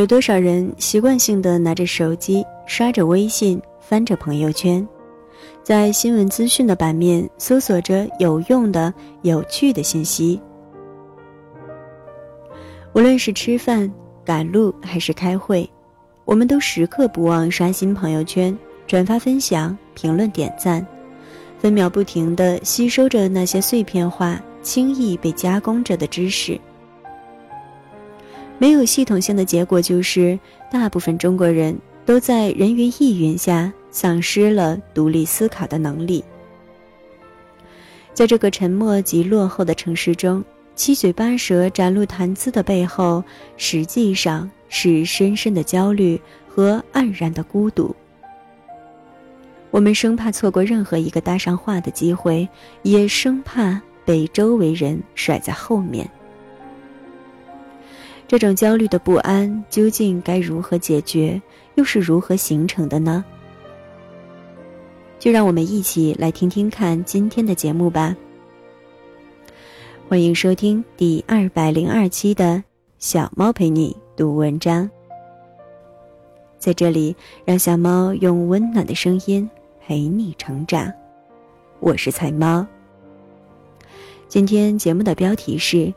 有多少人习惯性的拿着手机刷着微信，翻着朋友圈，在新闻资讯的版面搜索着有用的、有趣的信息？无论是吃饭、赶路还是开会，我们都时刻不忘刷新朋友圈、转发分享、评论点赞，分秒不停地吸收着那些碎片化、轻易被加工着的知识。没有系统性的结果，就是大部分中国人都在人云亦云下丧失了独立思考的能力。在这个沉默及落后的城市中，七嘴八舌展露谈资的背后，实际上是深深的焦虑和黯然的孤独。我们生怕错过任何一个搭上话的机会，也生怕被周围人甩在后面。这种焦虑的不安究竟该如何解决，又是如何形成的呢？就让我们一起来听听看今天的节目吧。欢迎收听第二百零二期的《小猫陪你读文章》。在这里，让小猫用温暖的声音陪你成长。我是菜猫。今天节目的标题是。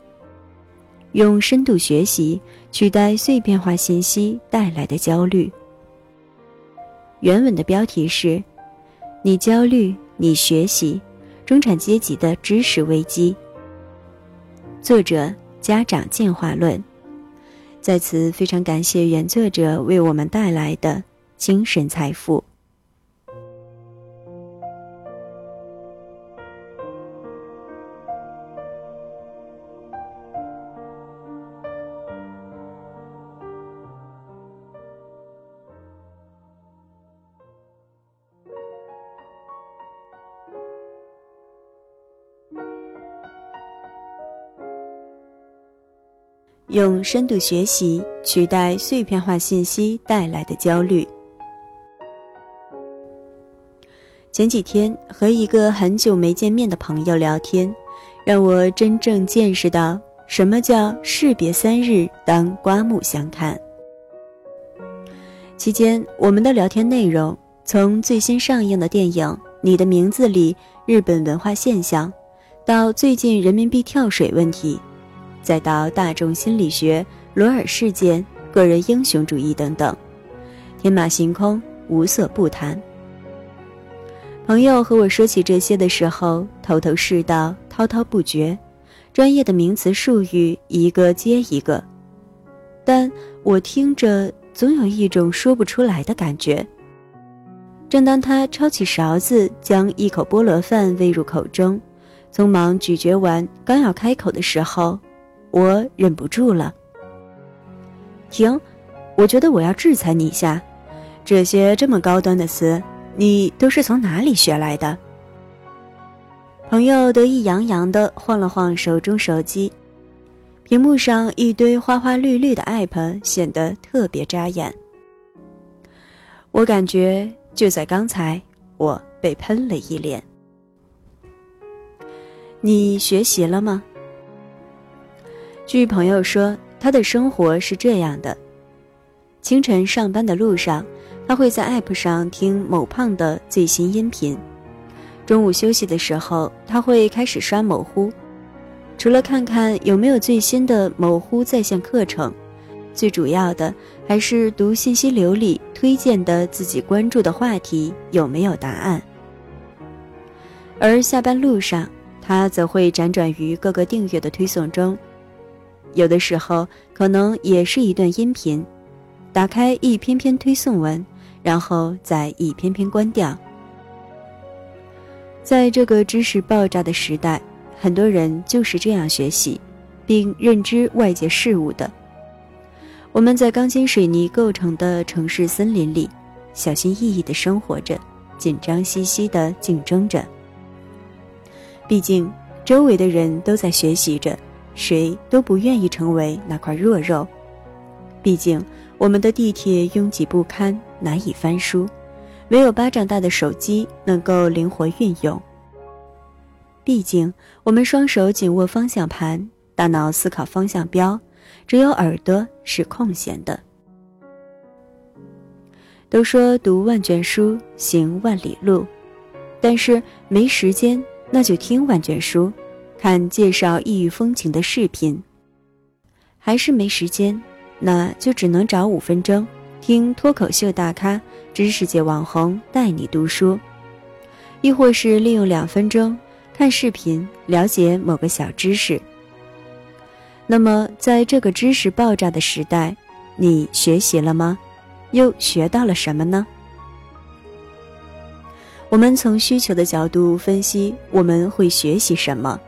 用深度学习取代碎片化信息带来的焦虑。原文的标题是：“你焦虑，你学习，中产阶级的知识危机。”作者：家长进化论。在此，非常感谢原作者为我们带来的精神财富。用深度学习取代碎片化信息带来的焦虑。前几天和一个很久没见面的朋友聊天，让我真正见识到什么叫士别三日当刮目相看。期间，我们的聊天内容从最新上映的电影《你的名字里》日本文化现象，到最近人民币跳水问题。再到大众心理学、罗尔事件、个人英雄主义等等，天马行空，无所不谈。朋友和我说起这些的时候，头头是道，滔滔不绝，专业的名词术语一个接一个，但我听着总有一种说不出来的感觉。正当他抄起勺子，将一口菠萝饭喂入口中，匆忙咀嚼完，刚要开口的时候。我忍不住了。停，我觉得我要制裁你一下。这些这么高端的词，你都是从哪里学来的？朋友得意洋洋地晃了晃手中手机，屏幕上一堆花花绿绿的 app 显得特别扎眼。我感觉就在刚才，我被喷了一脸。你学习了吗？据朋友说，他的生活是这样的：清晨上班的路上，他会在 App 上听某胖的最新音频；中午休息的时候，他会开始刷某乎，除了看看有没有最新的某乎在线课程，最主要的还是读信息流里推荐的自己关注的话题有没有答案。而下班路上，他则会辗转于各个订阅的推送中。有的时候可能也是一段音频，打开一篇篇推送文，然后再一篇篇关掉。在这个知识爆炸的时代，很多人就是这样学习，并认知外界事物的。我们在钢筋水泥构成的城市森林里，小心翼翼地生活着，紧张兮兮地竞争着。毕竟，周围的人都在学习着。谁都不愿意成为那块弱肉，毕竟我们的地铁拥挤不堪，难以翻书，唯有巴掌大的手机能够灵活运用。毕竟我们双手紧握方向盘，大脑思考方向标，只有耳朵是空闲的。都说读万卷书，行万里路，但是没时间，那就听万卷书，看介绍异域风情的视频。还是没时间，那就只能找五分钟，听脱口秀大咖、知识界网红带你读书，亦或是利用两分钟看视频了解某个小知识。那么，在这个知识爆炸的时代，你学习了吗？又学到了什么呢？我们从需求的角度分析，我们会学习什么？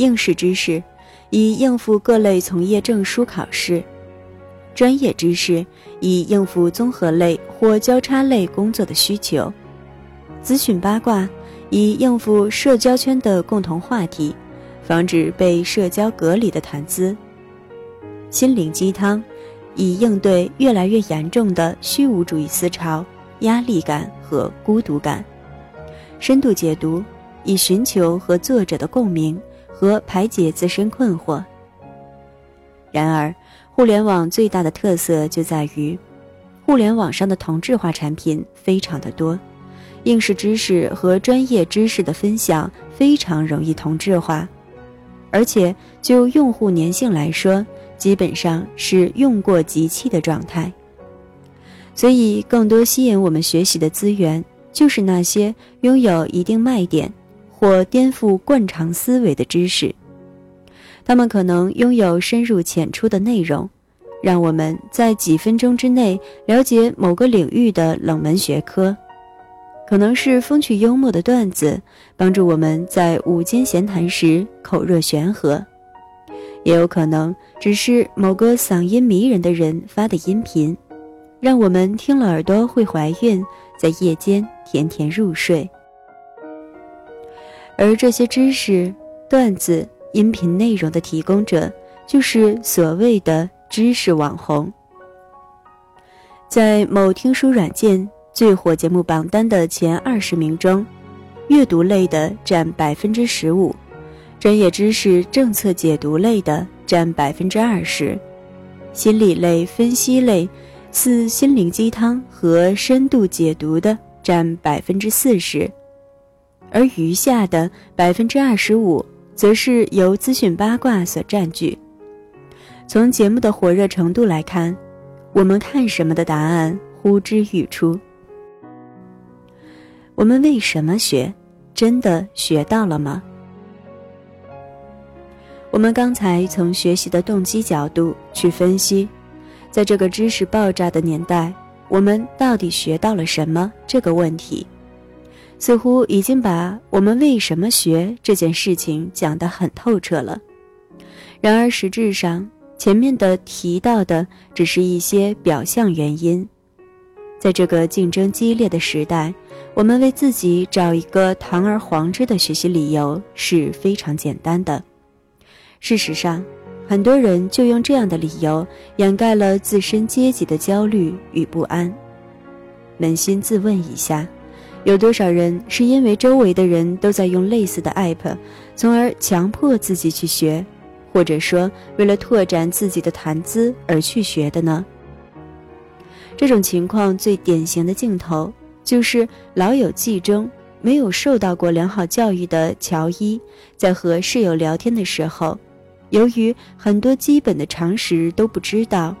应试知识，以应付各类从业证书考试；专业知识，以应付综合类或交叉类工作的需求；资讯八卦，以应付社交圈的共同话题。防止被社交隔离的谈资，心灵鸡汤，以应对越来越严重的虚无主义思潮、压力感和孤独感；深度解读，以寻求和作者的共鸣和排解自身困惑。然而，互联网最大的特色就在于，互联网上的同质化产品非常的多，应试知识和专业知识的分享非常容易同质化。而且就用户粘性来说，基本上是用过即弃的状态。所以，更多吸引我们学习的资源，就是那些拥有一定卖点或颠覆惯常思维的知识。他们可能拥有深入浅出的内容，让我们在几分钟之内了解某个领域的冷门学科。可能是风趣幽默的段子，帮助我们在午间闲谈时口若悬河；也有可能只是某个嗓音迷人的人发的音频，让我们听了耳朵会怀孕，在夜间甜甜入睡。而这些知识、段子、音频内容的提供者，就是所谓的知识网红，在某听书软件。最火节目榜单的前二十名中，阅读类的占百分之十五，专业知识、政策解读类的占百分之二十，心理类、分析类、似心灵鸡汤和深度解读的占百分之四十，而余下的百分之二十五，则是由资讯八卦所占据。从节目的火热程度来看，我们看什么的答案呼之欲出。我们为什么学？真的学到了吗？我们刚才从学习的动机角度去分析，在这个知识爆炸的年代，我们到底学到了什么？这个问题，似乎已经把我们为什么学这件事情讲得很透彻了。然而，实质上前面的提到的只是一些表象原因。在这个竞争激烈的时代，我们为自己找一个堂而皇之的学习理由是非常简单的。事实上，很多人就用这样的理由掩盖了自身阶级的焦虑与不安。扪心自问一下，有多少人是因为周围的人都在用类似的 app，从而强迫自己去学，或者说为了拓展自己的谈资而去学的呢？这种情况最典型的镜头，就是《老友记》中没有受到过良好教育的乔伊，在和室友聊天的时候，由于很多基本的常识都不知道，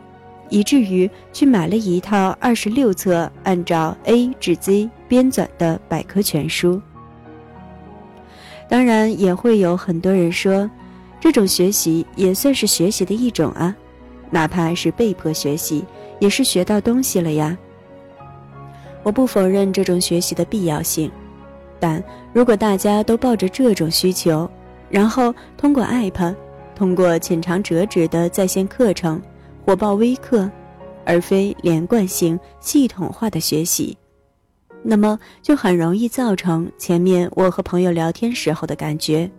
以至于去买了一套二十六册按照 A 至 Z 编纂的百科全书。当然，也会有很多人说，这种学习也算是学习的一种啊，哪怕是被迫学习。也是学到东西了呀。我不否认这种学习的必要性，但如果大家都抱着这种需求，然后通过 App，通过浅尝辄止的在线课程，火爆微课，而非连贯性、系统化的学习，那么就很容易造成前面我和朋友聊天时候的感觉，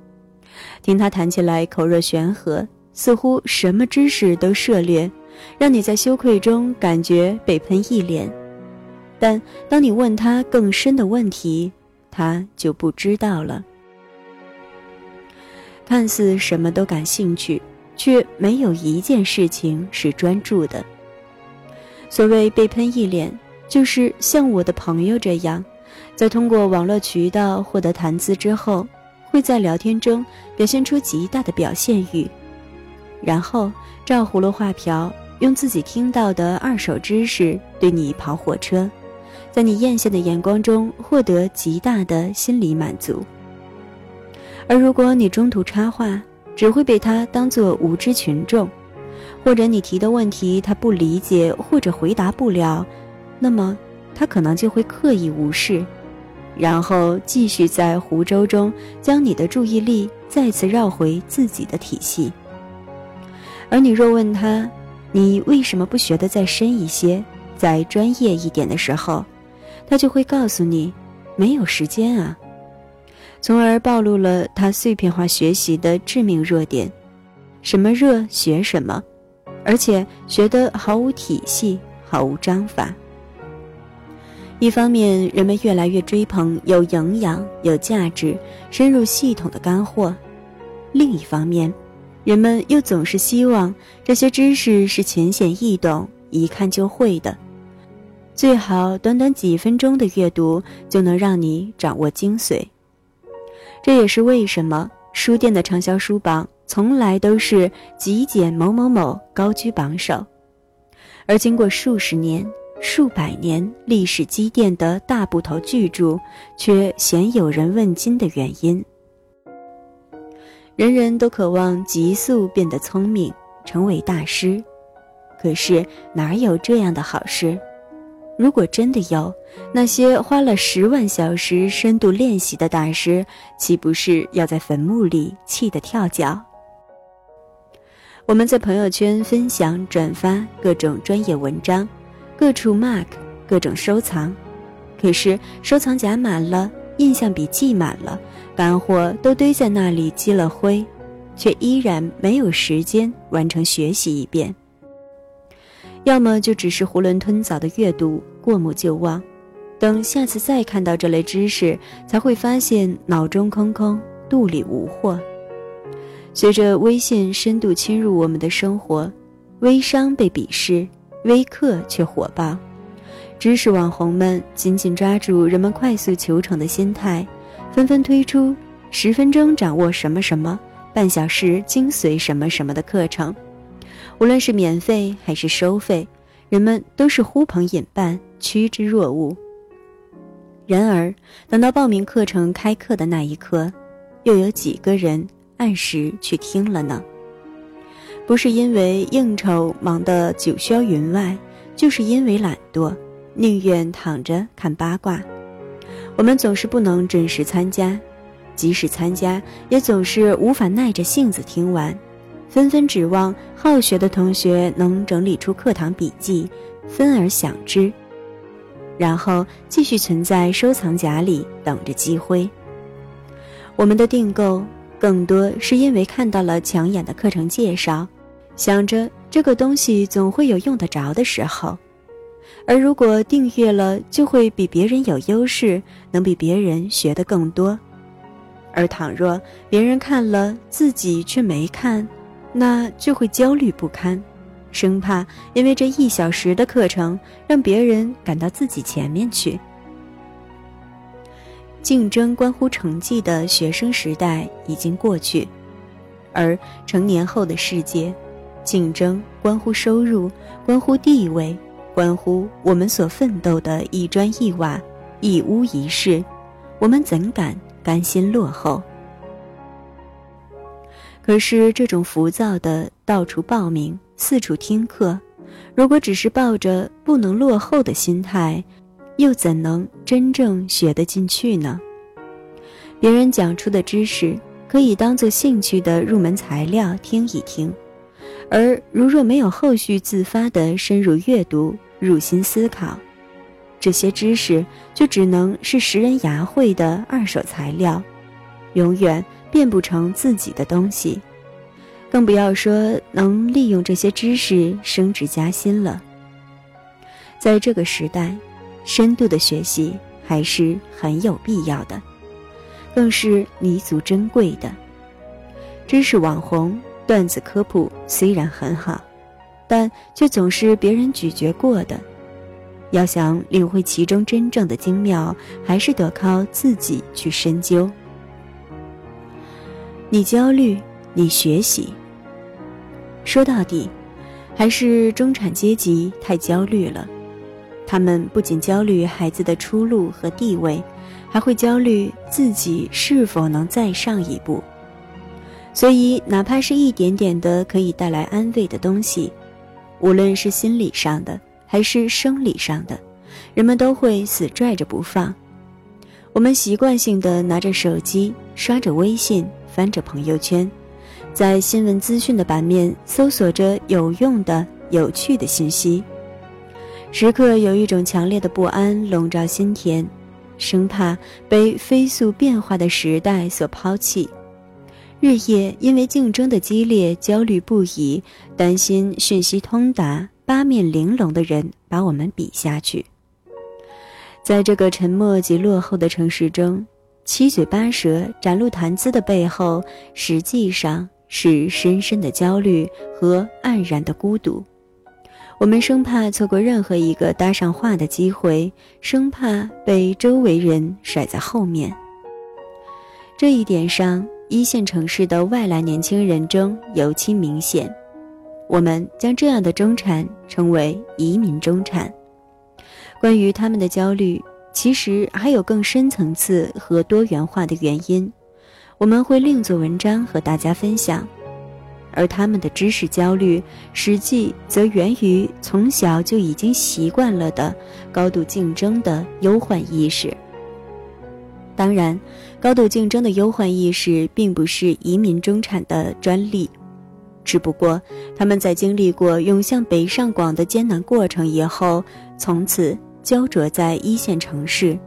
听他谈起来口若悬河，似乎什么知识都涉猎。让你在羞愧中感觉被喷一脸，但当你问他更深的问题，他就不知道了。看似什么都感兴趣，却没有一件事情是专注的。所谓被喷一脸，就是像我的朋友这样，在通过网络渠道获得谈资之后，会在聊天中表现出极大的表现欲，然后照葫芦画瓢，用自己听到的二手知识对你跑火车，在你艳羡的眼光中获得极大的心理满足。而如果你中途插话，只会被他当作无知群众，或者你提的问题他不理解或者回答不了，那么他可能就会刻意无视，然后继续在湖州中将你的注意力再次绕回自己的体系。而你若问他，你为什么不学得再深一些、再专业一点的时候，他就会告诉你，没有时间啊。从而暴露了他碎片化学习的致命弱点：什么热学什么，而且学得毫无体系、毫无章法。一方面，人们越来越追捧有营养、有价值、深入系统的干货；另一方面，人们又总是希望这些知识是浅显易懂、一看就会的，最好短短几分钟的阅读就能让你掌握精髓。这也是为什么书店的畅销书榜从来都是极简某某某高居榜首，而经过数十年、数百年历史积淀的大部头巨著，却鲜有人问津的原因。人人都渴望急速变得聪明，成为大师，可是哪有这样的好事？如果真的有那些花了十万小时深度练习的大师，岂不是要在坟墓里气得跳脚？我们在朋友圈分享、转发各种专业文章，各处 mark，各种收藏，可是收藏夹满了，印象笔记满了，干货都堆在那里积了灰，却依然没有时间完成学习一遍。要么就只是囫囵吞枣的阅读，过目就忘，等下次再看到这类知识，才会发现脑中空空，肚里无货。随着微信深度侵入我们的生活，微商被鄙视，微课却火爆。知识网红们紧紧抓住人们快速求成的心态，纷纷推出十分钟掌握什么什么，半小时精髓什么什么的课程。无论是免费还是收费，人们都是呼朋引伴，趋之若鹜。然而，等到报名课程开课的那一刻，又有几个人按时去听了呢？不是因为应酬忙得九霄云外，就是因为懒惰，宁愿躺着看八卦。我们总是不能准时参加，即使参加，也总是无法耐着性子听完。纷纷指望好学的同学能整理出课堂笔记，分而享之，然后继续存在收藏夹里等着积灰。我们的订购更多是因为看到了抢眼的课程介绍，想着这个东西总会有用得着的时候，而如果订阅了，就会比别人有优势，能比别人学得更多。而倘若别人看了，自己却没看。那就会焦虑不堪，生怕因为这一小时的课程让别人赶到自己前面去。竞争关乎成绩的学生时代已经过去，而成年后的世界，竞争关乎收入，关乎地位，关乎我们所奋斗的一砖一瓦、一屋一室，我们怎敢甘心落后？可是这种浮躁的到处报名、四处听课，如果只是抱着不能落后的心态，又怎能真正学得进去呢？别人讲出的知识可以当做兴趣的入门材料听一听，而如若没有后续自发的深入阅读、入心思考，这些知识就只能是拾人牙慧的二手材料，永远。变不成自己的东西，更不要说能利用这些知识升职加薪了。在这个时代，深度的学习还是很有必要的，更是弥足珍贵的。知识网红、段子科普虽然很好，但却总是别人咀嚼过的。要想领会其中真正的精妙，还是得靠自己去深究。你焦虑，你学习。说到底，还是中产阶级太焦虑了。他们不仅焦虑孩子的出路和地位，还会焦虑自己是否能再上一步。所以，哪怕是一点点的可以带来安慰的东西，无论是心理上的还是生理上的，人们都会死拽着不放。我们习惯性的拿着手机，刷着微信，翻着朋友圈，在新闻资讯的版面搜索着有用的、有趣的信息，时刻有一种强烈的不安笼罩心田，生怕被飞速变化的时代所抛弃。日夜因为竞争的激烈焦虑不已，担心讯息通达、八面玲珑的人把我们比下去。在这个沉默及落后的城市中，七嘴八舌、展露谈资的背后，实际上是深深的焦虑和黯然的孤独。我们生怕错过任何一个搭上话的机会，生怕被周围人甩在后面。这一点上。一线城市的外来年轻人中尤其明显，我们将这样的中产称为移民中产。关于他们的焦虑，其实还有更深层次和多元化的原因，我们会另做文章和大家分享。而他们的知识焦虑，实际则源于从小就已经习惯了的高度竞争的忧患意识。当然。高度竞争的忧患意识并不是移民中产的专利，只不过他们在经历过涌向北上广的艰难过程以后，从此焦灼在一线城市，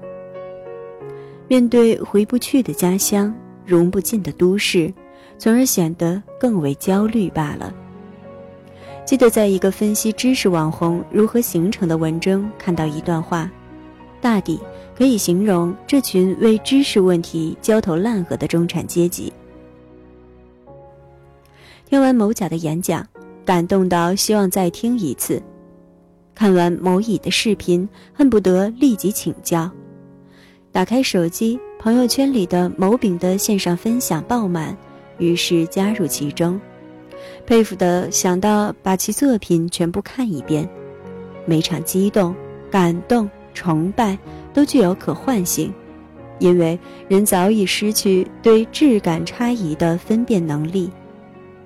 面对回不去的家乡、融不进的都市，从而显得更为焦虑罢了。记得在一个分析知识网红如何形成的文中看到一段话，大抵。可以形容这群为知识问题焦头烂额的中产阶级。听完某甲的演讲，感动到希望再听一次；看完某乙的视频，恨不得立即请教；打开手机，朋友圈里的某丙的线上分享爆满，于是加入其中，佩服的想到把其作品全部看一遍。每场激动、感动、崇拜。都具有可唤性，因为人早已失去对质感差异的分辨能力，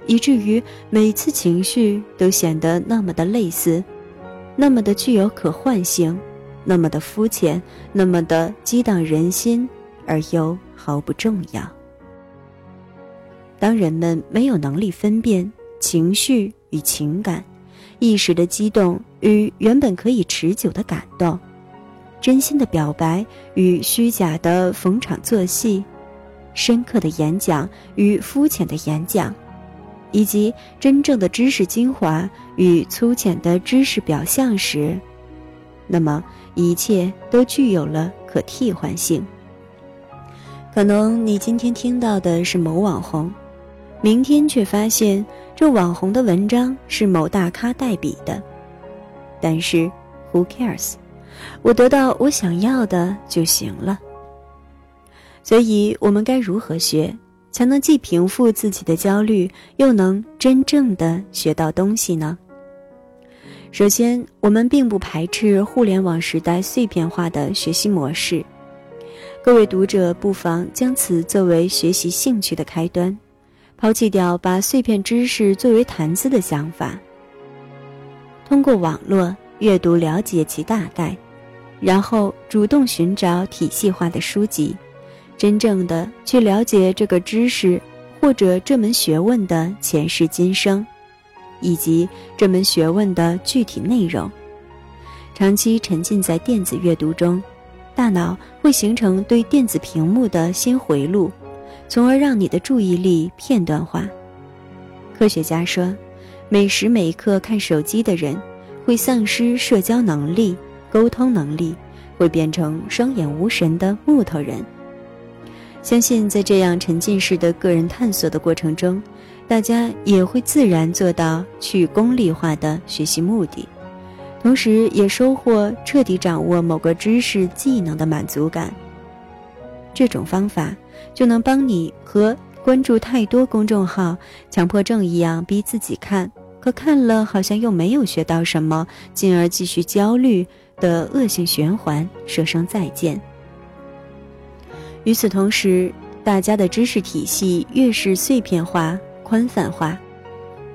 以至于每次情绪都显得那么的类似，那么的具有可唤性，那么的肤浅，那么的激荡人心，而又毫不重要。当人们没有能力分辨情绪与情感，一时的激动与原本可以持久的感动。真心的表白与虚假的逢场作戏，深刻的演讲与肤浅的演讲，以及真正的知识精华与粗浅的知识表象时，那么一切都具有了可替换性。可能你今天听到的是某网红，明天却发现这网红的文章是某大咖代笔的，但是，Who cares？我得到我想要的就行了。所以，我们该如何学，才能既平复自己的焦虑，又能真正的学到东西呢？首先，我们并不排斥互联网时代碎片化的学习模式。各位读者不妨将此作为学习兴趣的开端，抛弃掉把碎片知识作为谈资的想法。通过网络阅读，了解其大概。然后主动寻找体系化的书籍，真正的去了解这个知识或者这门学问的前世今生，以及这门学问的具体内容。长期沉浸在电子阅读中，大脑会形成对电子屏幕的新回路，从而让你的注意力片段化。科学家说，每时每刻看手机的人，会丧失社交能力。沟通能力会变成双眼无神的木头人。相信在这样沉浸式的个人探索的过程中，大家也会自然做到去功利化的学习目的，同时也收获彻底掌握某个知识技能的满足感。这种方法就能帮你和关注太多公众号、强迫症一样逼自己看，可看了好像又没有学到什么，进而继续焦虑的恶性循环说声再见。与此同时，大家的知识体系越是碎片化、宽泛化，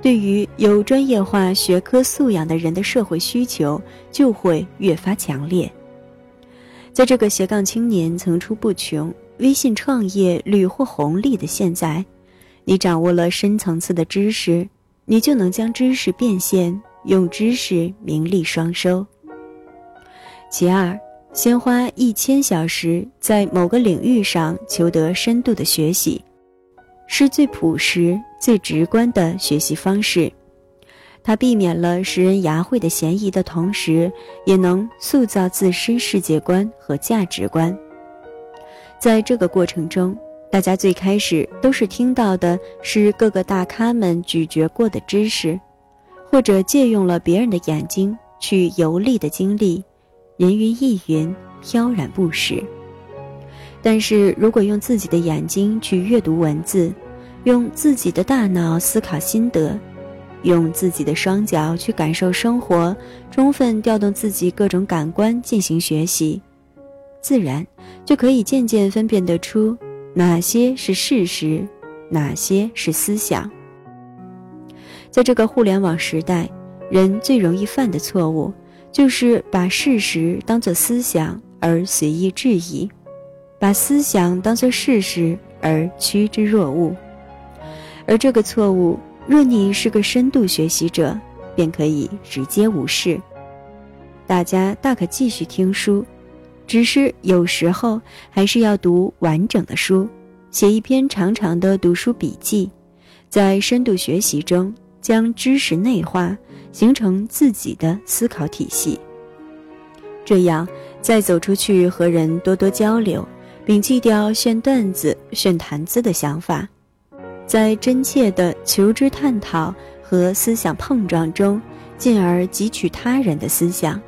对于有专业化学科素养的人的社会需求就会越发强烈。在这个斜杠青年层出不穷、微信创业屡获红利的现在，你掌握了深层次的知识，你就能将知识变现，用知识名利双收。其二。先花一千小时在某个领域上求得深度的学习，是最朴实、最直观的学习方式。它避免了识人牙慧的嫌疑的同时，也能塑造自身世界观和价值观。在这个过程中，大家最开始都是听到的是各个大咖们咀嚼过的知识，或者借用了别人的眼睛去游历的经历。人云亦云，飘然不实。但是如果用自己的眼睛去阅读文字，用自己的大脑思考心得，用自己的双脚去感受生活，充分调动自己各种感官进行学习，自然就可以渐渐分辨得出哪些是事实，哪些是思想。在这个互联网时代，人最容易犯的错误。就是把事实当作思想而随意质疑，把思想当作事实而趋之若鹜。而这个错误，若你是个深度学习者，便可以直接无视。大家大可继续听书，只是有时候还是要读完整的书，写一篇长长的读书笔记，在深度学习中将知识内化。形成自己的思考体系，这样再走出去和人多多交流，摒弃掉炫段子、炫谈资的想法，在真切的求知探讨和思想碰撞中，进而汲取他人的思想。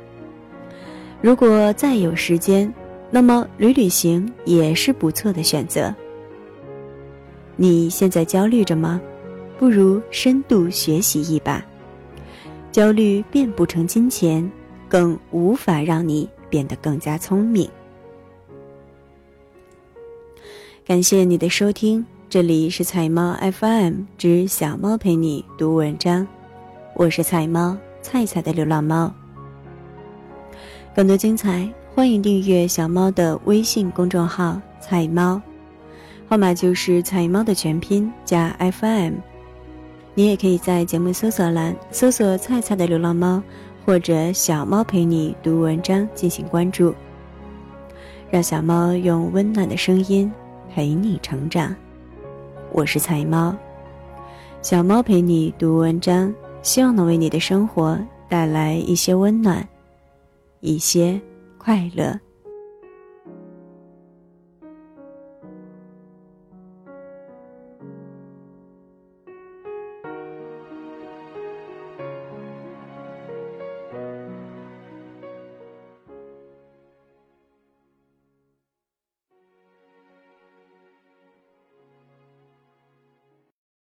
如果再有时间，那么旅旅行也是不错的选择。你现在焦虑着吗？不如深度学习一把。焦虑变不成金钱，更无法让你变得更加聪明。感谢你的收听，这里是彩猫 FM 之小猫陪你读文章，我是彩猫菜菜的流浪猫。更多精彩，欢迎订阅小猫的微信公众号“菜猫”，号码就是菜猫的全拼加 FM。你也可以在节目搜索栏搜索“菜菜的流浪猫”或者“小猫陪你读文章”进行关注，让小猫用温暖的声音陪你成长。我是菜猫，小猫陪你读文章，希望能为你的生活带来一些温暖，一些快乐。